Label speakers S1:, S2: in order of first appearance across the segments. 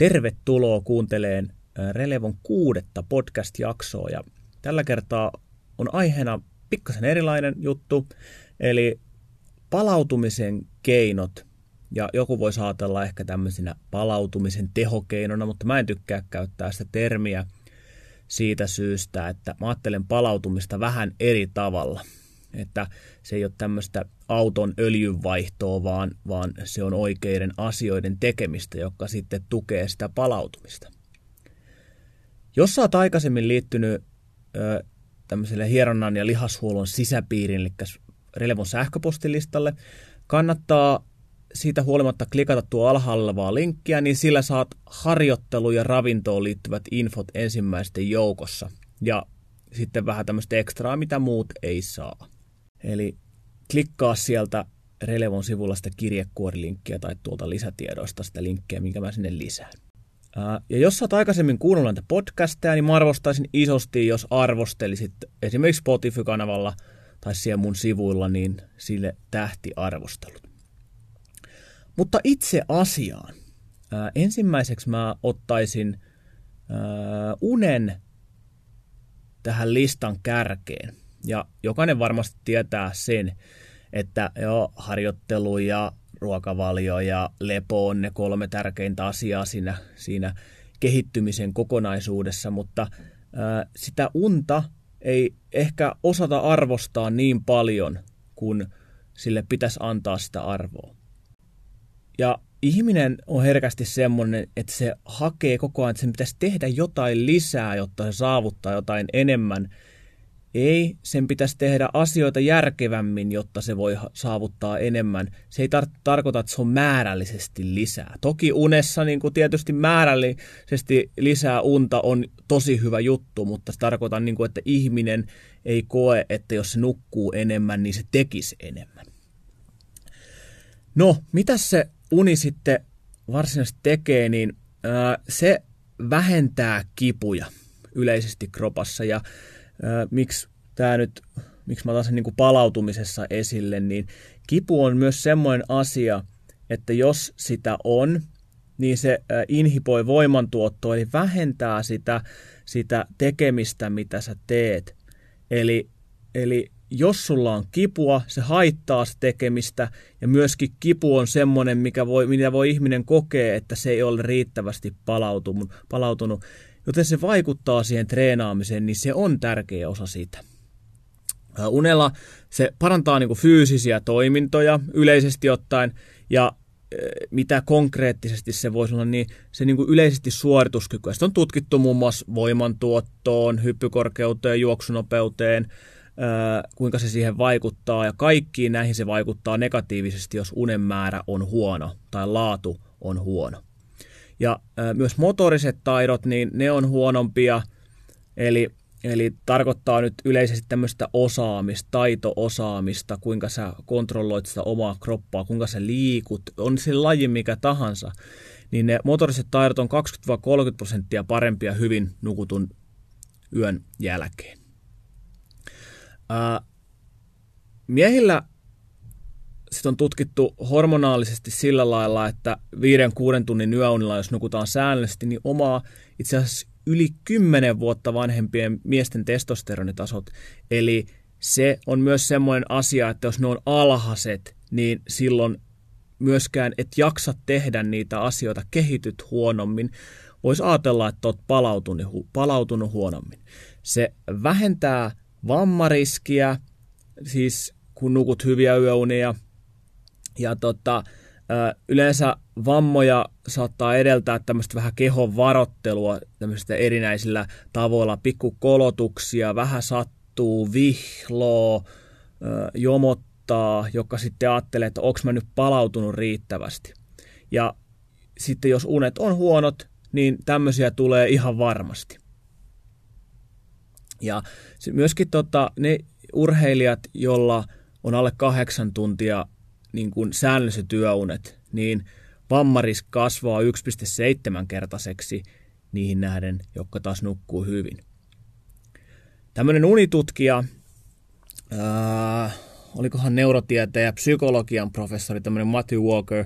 S1: Tervetuloa kuunteleen Relevon kuudetta podcast-jaksoa ja tällä kertaa on aiheena pikkasen erilainen juttu, eli palautumisen keinot ja joku voi ajatella ehkä tämmöisenä palautumisen tehokeinona, mutta mä en tykkää käyttää sitä termiä siitä syystä, että mä ajattelen palautumista vähän eri tavalla. Että se ei ole tämmöistä auton öljynvaihtoa, vaan, vaan se on oikeiden asioiden tekemistä, joka sitten tukee sitä palautumista. Jos sä oot aikaisemmin liittynyt ö, tämmöiselle hieronnan ja lihashuollon sisäpiirin, eli Relevon sähköpostilistalle, kannattaa siitä huolimatta klikata tuo alhaalla olevaa linkkiä, niin sillä saat harjoittelu- ja ravintoon liittyvät infot ensimmäisten joukossa. Ja sitten vähän tämmöistä ekstraa, mitä muut ei saa. Eli klikkaa sieltä Relevon sivulla sitä kirjekuorilinkkiä tai tuolta lisätiedoista sitä linkkiä, minkä mä sinne lisään. Ja jos sä oot aikaisemmin kuunnellut näitä podcasteja, niin mä arvostaisin isosti, jos arvostelisit esimerkiksi Spotify-kanavalla tai siellä mun sivuilla, niin sille tähtiarvostelut. Mutta itse asiaan. Ensimmäiseksi mä ottaisin unen tähän listan kärkeen. Ja jokainen varmasti tietää sen, että jo harjoittelu ja ruokavalio ja lepo on ne kolme tärkeintä asiaa siinä, siinä kehittymisen kokonaisuudessa, mutta ää, sitä unta ei ehkä osata arvostaa niin paljon, kun sille pitäisi antaa sitä arvoa. Ja ihminen on herkästi semmoinen, että se hakee koko ajan, että sen pitäisi tehdä jotain lisää, jotta se saavuttaa jotain enemmän. Ei, sen pitäisi tehdä asioita järkevämmin, jotta se voi saavuttaa enemmän. Se ei tar- tarkoita, että se on määrällisesti lisää. Toki unessa niin kuin tietysti määrällisesti lisää unta on tosi hyvä juttu, mutta se tarkoittaa, niin että ihminen ei koe, että jos se nukkuu enemmän, niin se tekisi enemmän. No, mitä se uni sitten varsinaisesti tekee, niin ää, se vähentää kipuja yleisesti kropassa. Ja miksi tämä nyt, miksi mä otan sen niin kuin palautumisessa esille, niin kipu on myös semmoinen asia, että jos sitä on, niin se inhipoi voimantuottoa, eli vähentää sitä, sitä tekemistä, mitä sä teet. Eli, eli jos sulla on kipua, se haittaa sitä tekemistä ja myöskin kipu on semmoinen, mikä voi, mitä voi ihminen kokea, että se ei ole riittävästi palautunut, palautunut. Joten se vaikuttaa siihen treenaamiseen, niin se on tärkeä osa sitä. Unella se parantaa niin fyysisiä toimintoja yleisesti ottaen ja mitä konkreettisesti se voisi olla, niin se niin kuin yleisesti suorituskykyä. Sitä on tutkittu muun muassa voimantuottoon, hyppykorkeuteen, juoksunopeuteen, kuinka se siihen vaikuttaa, ja kaikkiin näihin se vaikuttaa negatiivisesti, jos unen määrä on huono tai laatu on huono. Ja myös motoriset taidot, niin ne on huonompia, eli, eli tarkoittaa nyt yleisesti tämmöistä osaamista, taito-osaamista, kuinka sä kontrolloit sitä omaa kroppaa, kuinka sä liikut, on se laji mikä tahansa, niin ne motoriset taidot on 20-30 prosenttia parempia hyvin nukutun yön jälkeen. Ää, miehillä sit on tutkittu hormonaalisesti sillä lailla, että viiden kuuden tunnin yöunilla, jos nukutaan säännöllisesti, niin omaa itse asiassa yli kymmenen vuotta vanhempien miesten testosteronitasot. Eli se on myös semmoinen asia, että jos ne on alhaiset, niin silloin myöskään et jaksa tehdä niitä asioita, kehityt huonommin. Voisi ajatella, että olet palautunut, palautunut huonommin. Se vähentää vammariskiä, siis kun nukut hyviä yöunia. Ja tota, yleensä vammoja saattaa edeltää tämmöistä vähän kehon varottelua tämmöisistä erinäisillä tavoilla, pikkukolotuksia, vähän sattuu, vihloo, jomottaa, joka sitten ajattelee, että onko mä nyt palautunut riittävästi. Ja sitten jos unet on huonot, niin tämmöisiä tulee ihan varmasti. Ja myöskin tota, ne urheilijat, jolla on alle kahdeksan tuntia niin kuin säännölliset työunet, niin vammaris kasvaa 1,7-kertaiseksi niihin nähden, jotka taas nukkuu hyvin. Tämmöinen unitutkija, ää, olikohan neurotieteen ja psykologian professori, tämmöinen Matthew Walker,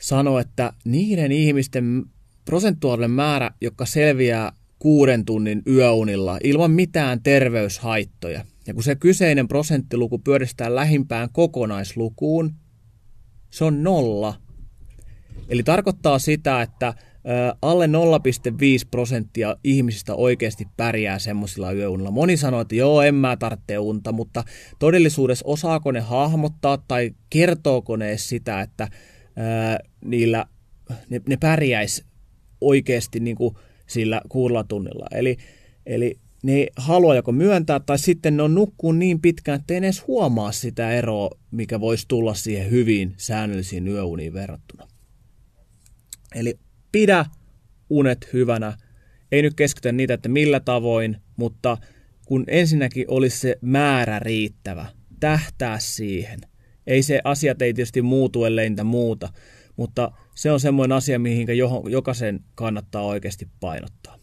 S1: sanoi, että niiden ihmisten prosentuaalinen määrä, joka selviää kuuden tunnin yöunilla ilman mitään terveyshaittoja. Ja kun se kyseinen prosenttiluku pyöristetään lähimpään kokonaislukuun, se on nolla. Eli tarkoittaa sitä, että alle 0,5 prosenttia ihmisistä oikeasti pärjää semmoisilla yöunilla. Moni sanoo, että joo, en mä tarvitse unta, mutta todellisuudessa osaako ne hahmottaa tai kertooko ne sitä, että ää, niillä ne, ne pärjäisi oikeasti niin kuin sillä kuudella tunnilla. Eli, eli ne ei halua joko myöntää tai sitten ne on nukkuun niin pitkään, että ei edes huomaa sitä eroa, mikä voisi tulla siihen hyvin säännöllisiin yöuniin verrattuna. Eli pidä unet hyvänä. Ei nyt keskitytä niitä, että millä tavoin, mutta kun ensinnäkin olisi se määrä riittävä, tähtää siihen. Ei se asiat ei tietysti muutu, ellei niitä muuta, mutta se on semmoinen asia, mihin jokaisen kannattaa oikeasti painottaa.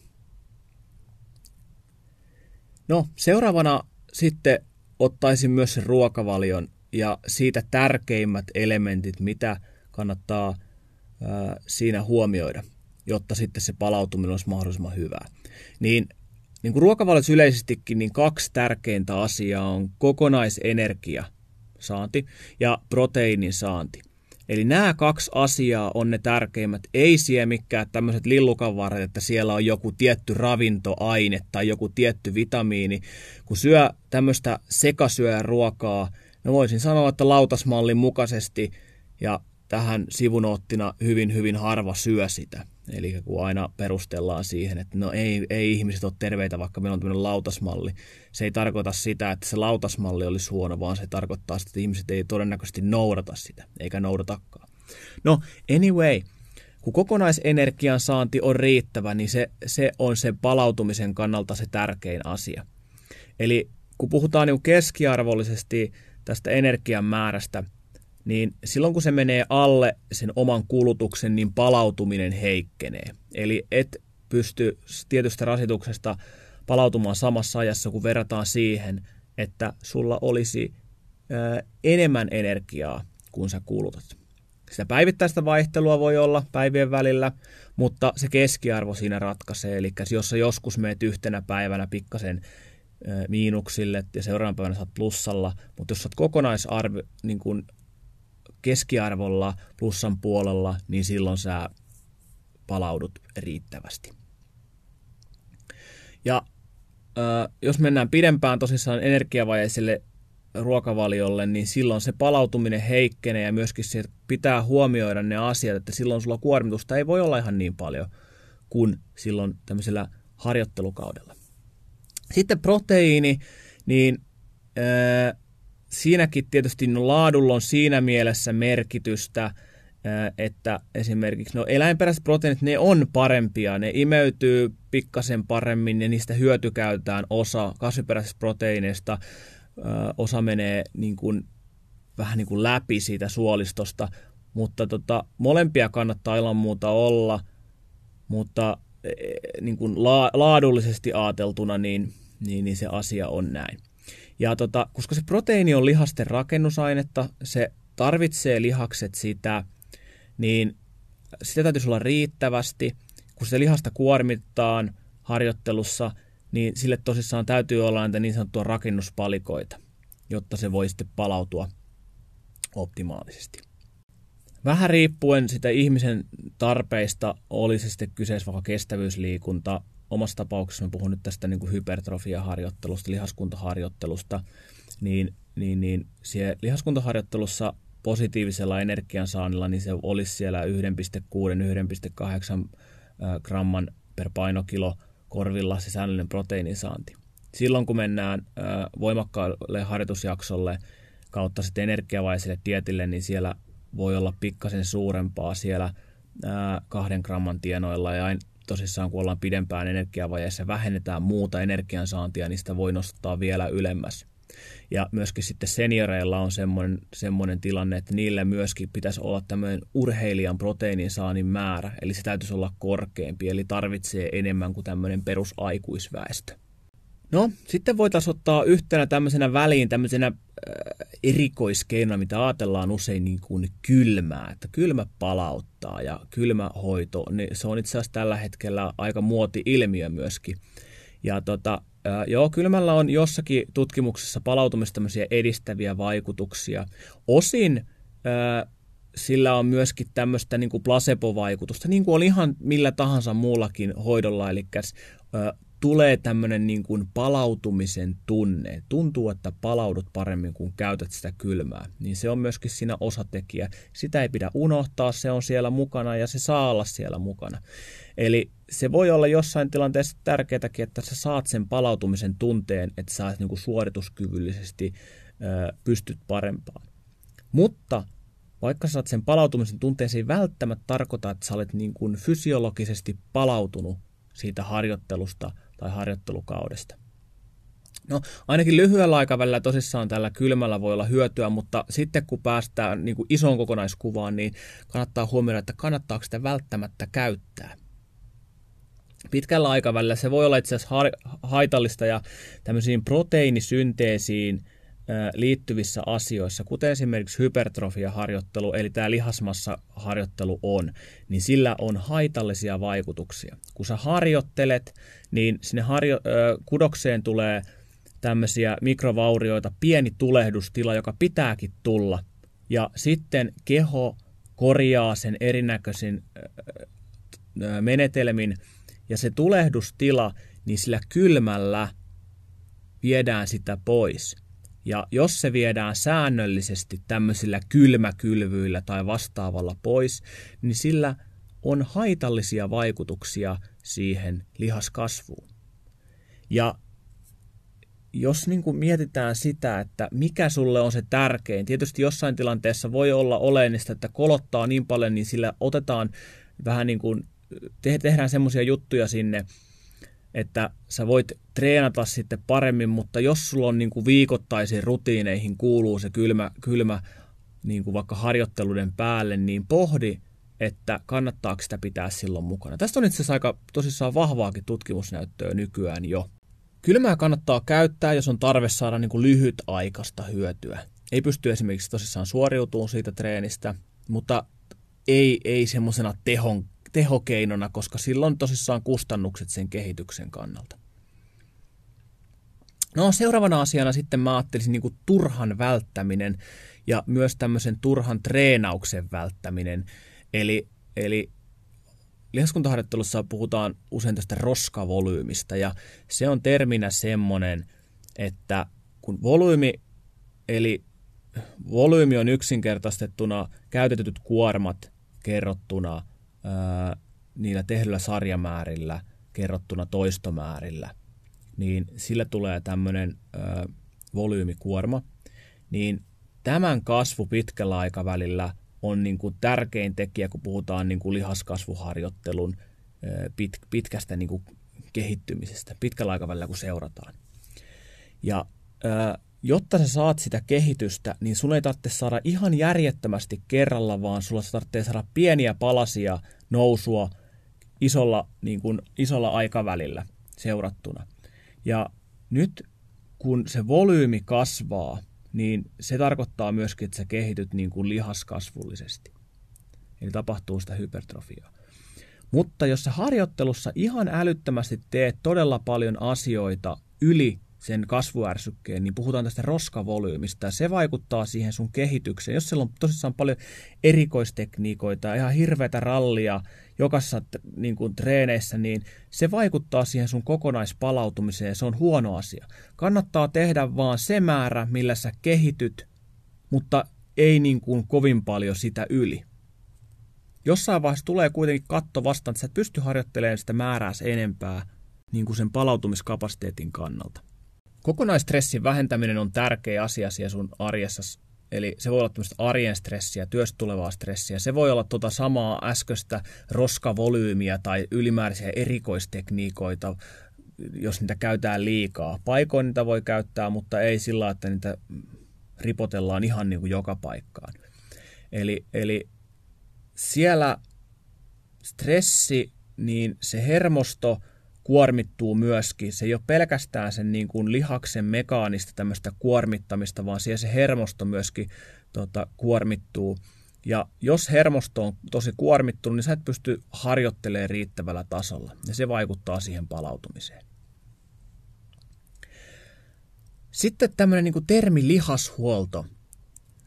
S1: No, seuraavana sitten ottaisin myös ruokavalion ja siitä tärkeimmät elementit, mitä kannattaa ää, siinä huomioida, jotta sitten se palautuminen olisi mahdollisimman hyvää. Niin, niin kuin ruokavaliossa yleisestikin, niin kaksi tärkeintä asiaa on kokonaisenergia saanti ja proteiinin saanti. Eli nämä kaksi asiaa on ne tärkeimmät, ei siellä mikään tämmöiset lillukanvarret, että siellä on joku tietty ravintoaine tai joku tietty vitamiini. Kun syö tämmöistä sekasyöjän ruokaa, no voisin sanoa, että lautasmallin mukaisesti ja tähän sivunoottina hyvin, hyvin harva syö sitä. Eli kun aina perustellaan siihen, että no ei, ei ihmiset ole terveitä, vaikka meillä on tämmöinen lautasmalli. Se ei tarkoita sitä, että se lautasmalli olisi huono, vaan se tarkoittaa sitä, että ihmiset ei todennäköisesti noudata sitä, eikä noudatakaan. No, anyway, kun kokonaisenergian saanti on riittävä, niin se, se on se palautumisen kannalta se tärkein asia. Eli kun puhutaan niin keskiarvollisesti tästä energian määrästä, niin silloin kun se menee alle sen oman kulutuksen, niin palautuminen heikkenee. Eli et pysty tietystä rasituksesta palautumaan samassa ajassa, kun verrataan siihen, että sulla olisi ö, enemmän energiaa kuin sä kulutat. Sitä päivittäistä vaihtelua voi olla päivien välillä, mutta se keskiarvo siinä ratkaisee. Eli jos sä joskus meet yhtenä päivänä pikkasen miinuksille ja seuraavan päivänä saat plussalla, mutta jos sä oot kokonaisarvi, niin kun keskiarvolla plussan puolella, niin silloin sä palaudut riittävästi. Ja äh, jos mennään pidempään tosissaan energiavajeiselle ruokavaliolle, niin silloin se palautuminen heikkenee ja myöskin se pitää huomioida ne asiat, että silloin sulla kuormitusta ei voi olla ihan niin paljon kuin silloin tämmöisellä harjoittelukaudella. Sitten proteiini, niin äh, siinäkin tietysti no, laadulla on siinä mielessä merkitystä, että esimerkiksi no eläinperäiset proteiinit, ne on parempia, ne imeytyy pikkasen paremmin ja niistä hyötykäytetään osa kasviperäisistä proteiineista, osa menee niin kuin, vähän niin kuin läpi siitä suolistosta, mutta tota, molempia kannattaa ilman muuta olla, mutta e, e, niin kuin la, laadullisesti ajateltuna niin, niin, niin se asia on näin. Ja tota, koska se proteiini on lihasten rakennusainetta, se tarvitsee lihakset sitä, niin sitä täytyisi olla riittävästi. Kun se lihasta kuormittaan harjoittelussa, niin sille tosissaan täytyy olla näitä niin sanottua rakennuspalikoita, jotta se voi sitten palautua optimaalisesti. Vähän riippuen sitä ihmisen tarpeista, oli se sitten kyseessä vaikka kestävyysliikunta, omassa tapauksessa mä puhun nyt tästä niin kuin hypertrofiaharjoittelusta, lihaskuntaharjoittelusta, niin, niin, niin siellä lihaskuntaharjoittelussa positiivisella energiansaannilla, niin se olisi siellä 1,6-1,8 gramman per painokilo korvilla se säännöllinen proteiinisaanti. Silloin kun mennään voimakkaalle harjoitusjaksolle kautta sitten energiavaiselle dietille, niin siellä voi olla pikkasen suurempaa siellä kahden gramman tienoilla ja tosissaan kun ollaan pidempään energiavajeessa vähennetään muuta energiansaantia, niin sitä voi nostaa vielä ylemmäs. Ja myöskin sitten senioreilla on semmoinen, semmoinen tilanne, että niille myöskin pitäisi olla tämmöinen urheilijan proteiinin saannin määrä, eli se täytyisi olla korkeampi, eli tarvitsee enemmän kuin tämmöinen perusaikuisväestö. No, sitten voitaisiin ottaa yhtenä tämmöisenä väliin tämmöisenä äh, erikoiskeinona, mitä ajatellaan usein niin kuin kylmää, että kylmä palauttaa ja kylmähoito, niin se on itse asiassa tällä hetkellä aika muoti-ilmiö myöskin. Ja tota, äh, joo, kylmällä on jossakin tutkimuksessa palautumista tämmöisiä edistäviä vaikutuksia. Osin äh, sillä on myöskin tämmöistä niin kuin placebo-vaikutusta, niin kuin oli ihan millä tahansa muullakin hoidolla, eli tulee tämmöinen niin kuin palautumisen tunne. Tuntuu, että palaudut paremmin, kun käytät sitä kylmää. Niin se on myöskin siinä osatekijä. Sitä ei pidä unohtaa, se on siellä mukana ja se saa olla siellä mukana. Eli se voi olla jossain tilanteessa tärkeääkin, että sä saat sen palautumisen tunteen, että sä niin kuin suorituskyvyllisesti ö, pystyt parempaan. Mutta vaikka saat sen palautumisen tunteen, se ei välttämättä tarkoita, että sä olet niin kuin fysiologisesti palautunut siitä harjoittelusta tai harjoittelukaudesta. No, ainakin lyhyellä aikavälillä tosissaan tällä kylmällä voi olla hyötyä, mutta sitten kun päästään niin kuin isoon kokonaiskuvaan, niin kannattaa huomioida, että kannattaako sitä välttämättä käyttää. Pitkällä aikavälillä se voi olla itse asiassa haitallista ja tämmöisiin proteiinisynteesiin liittyvissä asioissa, kuten esimerkiksi hypertrofiaharjoittelu, eli tämä lihasmassaharjoittelu on, niin sillä on haitallisia vaikutuksia. Kun sä harjoittelet, niin sinne harjo- kudokseen tulee tämmöisiä mikrovaurioita, pieni tulehdustila, joka pitääkin tulla, ja sitten keho korjaa sen erinäköisin menetelmin, ja se tulehdustila, niin sillä kylmällä viedään sitä pois. Ja jos se viedään säännöllisesti tämmöisillä kylmäkylvyillä tai vastaavalla pois, niin sillä on haitallisia vaikutuksia siihen lihaskasvuun. Ja jos niin kuin mietitään sitä, että mikä sulle on se tärkein, tietysti jossain tilanteessa voi olla oleellista, että kolottaa niin paljon, niin sillä otetaan vähän niin kuin, tehdään semmoisia juttuja sinne, että sä voit treenata sitten paremmin, mutta jos sulla on niin kuin viikoittaisiin rutiineihin kuuluu se kylmä, kylmä niin kuin vaikka harjoitteluiden päälle, niin pohdi, että kannattaako sitä pitää silloin mukana. Tästä on itse asiassa aika tosissaan vahvaakin tutkimusnäyttöä nykyään jo. Kylmää kannattaa käyttää, jos on tarve saada niin kuin lyhytaikaista hyötyä. Ei pysty esimerkiksi tosissaan suoriutumaan siitä treenistä, mutta ei, ei semmoisena tehon tehokeinona, koska silloin tosissaan kustannukset sen kehityksen kannalta. No seuraavana asiana sitten mä ajattelisin niin turhan välttäminen ja myös tämmöisen turhan treenauksen välttäminen. Eli, eli lihaskuntaharjoittelussa puhutaan usein tästä roskavolyymista ja se on terminä semmoinen, että kun volyymi, eli volyymi on yksinkertaistettuna käytetyt kuormat kerrottuna niillä tehdyillä sarjamäärillä kerrottuna toistomäärillä, niin sillä tulee tämmöinen volyymikuorma, niin tämän kasvu pitkällä aikavälillä on niin kuin tärkein tekijä, kun puhutaan niin kuin lihaskasvuharjoittelun pit, pitkästä niin kuin kehittymisestä, pitkällä aikavälillä kun seurataan. Ja jotta sä saat sitä kehitystä, niin sun ei tarvitse saada ihan järjettömästi kerralla, vaan sulla tarvitsee saada pieniä palasia nousua isolla, niin kuin, isolla aikavälillä seurattuna. Ja nyt kun se volyymi kasvaa, niin se tarkoittaa myöskin, että sä kehityt niin kuin lihaskasvullisesti. Eli tapahtuu sitä hypertrofiaa. Mutta jos sä harjoittelussa ihan älyttömästi teet todella paljon asioita yli sen kasvuärsykkeen, niin puhutaan tästä roskavolyymista ja se vaikuttaa siihen sun kehitykseen. Jos siellä on tosissaan paljon erikoistekniikoita ihan hirveätä rallia jokaisessa niin kuin, treeneissä, niin se vaikuttaa siihen sun kokonaispalautumiseen se on huono asia. Kannattaa tehdä vaan se määrä, millä sä kehityt, mutta ei niin kuin kovin paljon sitä yli. Jossain vaiheessa tulee kuitenkin katto vastaan, että sä et pysty harjoittelemaan sitä määrää enempää niin kuin sen palautumiskapasiteetin kannalta. Kokonaistressin vähentäminen on tärkeä asia siellä sun arjessa. Eli se voi olla tämmöistä arjen stressiä, työstä tulevaa stressiä. Se voi olla tota samaa äskeistä roskavolyymiä tai ylimääräisiä erikoistekniikoita, jos niitä käytetään liikaa. Paikoin niitä voi käyttää, mutta ei sillä että niitä ripotellaan ihan niin kuin joka paikkaan. Eli, eli siellä stressi, niin se hermosto – kuormittuu myöskin. Se ei ole pelkästään sen niin kuin lihaksen mekaanista tämmöistä kuormittamista, vaan siellä se hermosto myöskin tota, kuormittuu. Ja jos hermosto on tosi kuormittunut, niin sä et pysty harjoittelemaan riittävällä tasolla. Ja se vaikuttaa siihen palautumiseen. Sitten tämmöinen niin termi lihashuolto.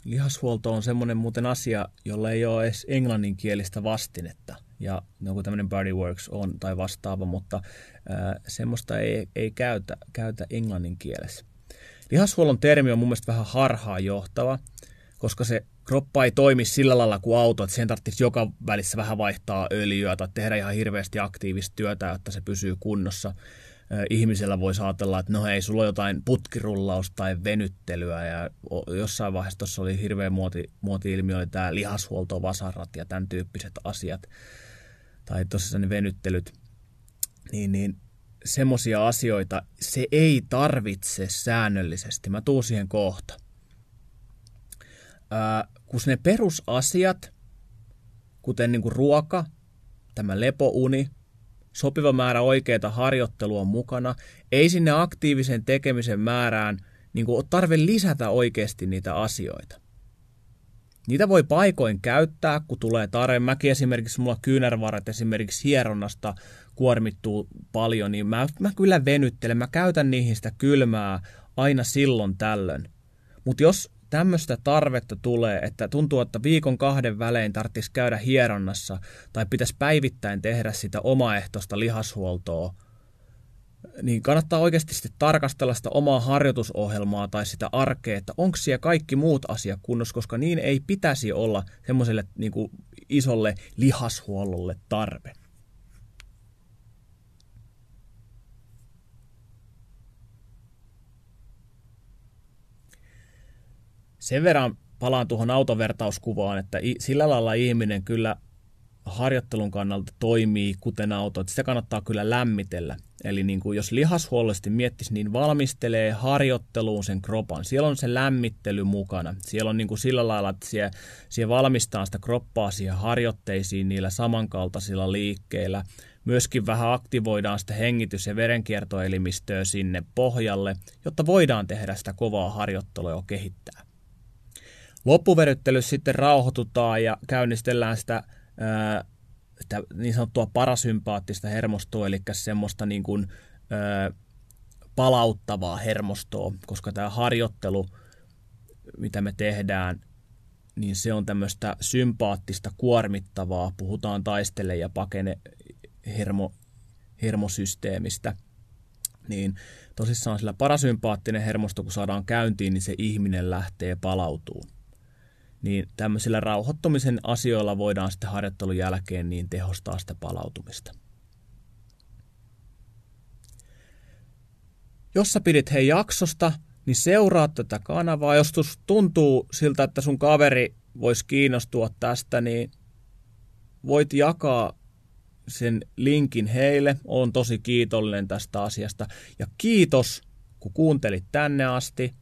S1: Lihashuolto on semmoinen muuten asia, jolla ei ole edes englanninkielistä vastinetta. Ja joku tämmöinen Bodyworks on tai vastaava, mutta ää, semmoista ei, ei käytä, käytä englannin kielessä. Lihashuollon termi on mun mielestä vähän harhaa johtava, koska se kroppa ei toimi sillä lailla kuin auto, että sen tarvitsisi joka välissä vähän vaihtaa öljyä tai tehdä ihan hirveästi aktiivista työtä, jotta se pysyy kunnossa ihmisellä voisi ajatella, että no hei, sulla on jotain putkirullausta tai venyttelyä ja jossain vaiheessa tuossa oli hirveä muoti, muoti-ilmiö, oli tämä lihashuolto, vasarat ja tämän tyyppiset asiat tai tosiaan ne venyttelyt, niin, niin semmoisia asioita se ei tarvitse säännöllisesti. Mä tuun siihen kohta. Ää, kun ne perusasiat, kuten niin kuin ruoka, tämä lepouni, sopiva määrä oikeita harjoittelua mukana, ei sinne aktiivisen tekemisen määrään niin kuin ole tarve lisätä oikeasti niitä asioita. Niitä voi paikoin käyttää, kun tulee tarve. Mäkin esimerkiksi, mulla kyynärvarat esimerkiksi hieronnasta kuormittuu paljon, niin mä, mä kyllä venyttelen. Mä käytän niihin sitä kylmää aina silloin tällöin. Mutta jos tämmöistä tarvetta tulee, että tuntuu, että viikon kahden välein tarvitsisi käydä hieronnassa tai pitäisi päivittäin tehdä sitä omaehtoista lihashuoltoa, niin kannattaa oikeasti sitten tarkastella sitä omaa harjoitusohjelmaa tai sitä arkea, että onko siellä kaikki muut asiat kunnossa, koska niin ei pitäisi olla semmoiselle niin isolle lihashuollolle tarve. Sen verran palaan tuohon autovertauskuvaan, että sillä lailla ihminen kyllä harjoittelun kannalta toimii kuten auto, että sitä kannattaa kyllä lämmitellä. Eli niin kuin jos lihashuollosti miettisi, niin valmistelee harjoitteluun sen kropan. Siellä on se lämmittely mukana. Siellä on niin kuin sillä lailla, että siellä, siellä valmistaa sitä kroppaa siihen harjoitteisiin niillä samankaltaisilla liikkeillä. Myöskin vähän aktivoidaan sitä hengitys- ja verenkiertoelimistöä sinne pohjalle, jotta voidaan tehdä sitä kovaa harjoittelua ja kehittää. Loppuveryttelyssä sitten rauhoitutaan ja käynnistellään sitä sitä niin sanottua parasympaattista hermostoa, eli semmoista niin kuin, palauttavaa hermostoa, koska tämä harjoittelu, mitä me tehdään, niin se on tämmöistä sympaattista kuormittavaa, puhutaan taistele- ja pakene hermo, hermosysteemistä, niin tosissaan sillä parasympaattinen hermosto, kun saadaan käyntiin, niin se ihminen lähtee palautumaan niin tämmöisillä rauhoittumisen asioilla voidaan sitten harjoittelun jälkeen niin tehostaa sitä palautumista. Jos sä pidit hei jaksosta, niin seuraa tätä kanavaa. Jos tuntuu siltä, että sun kaveri voisi kiinnostua tästä, niin voit jakaa sen linkin heille. Olen tosi kiitollinen tästä asiasta. Ja kiitos, kun kuuntelit tänne asti.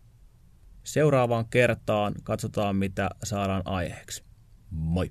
S1: Seuraavaan kertaan katsotaan, mitä saadaan aiheeksi. Moi!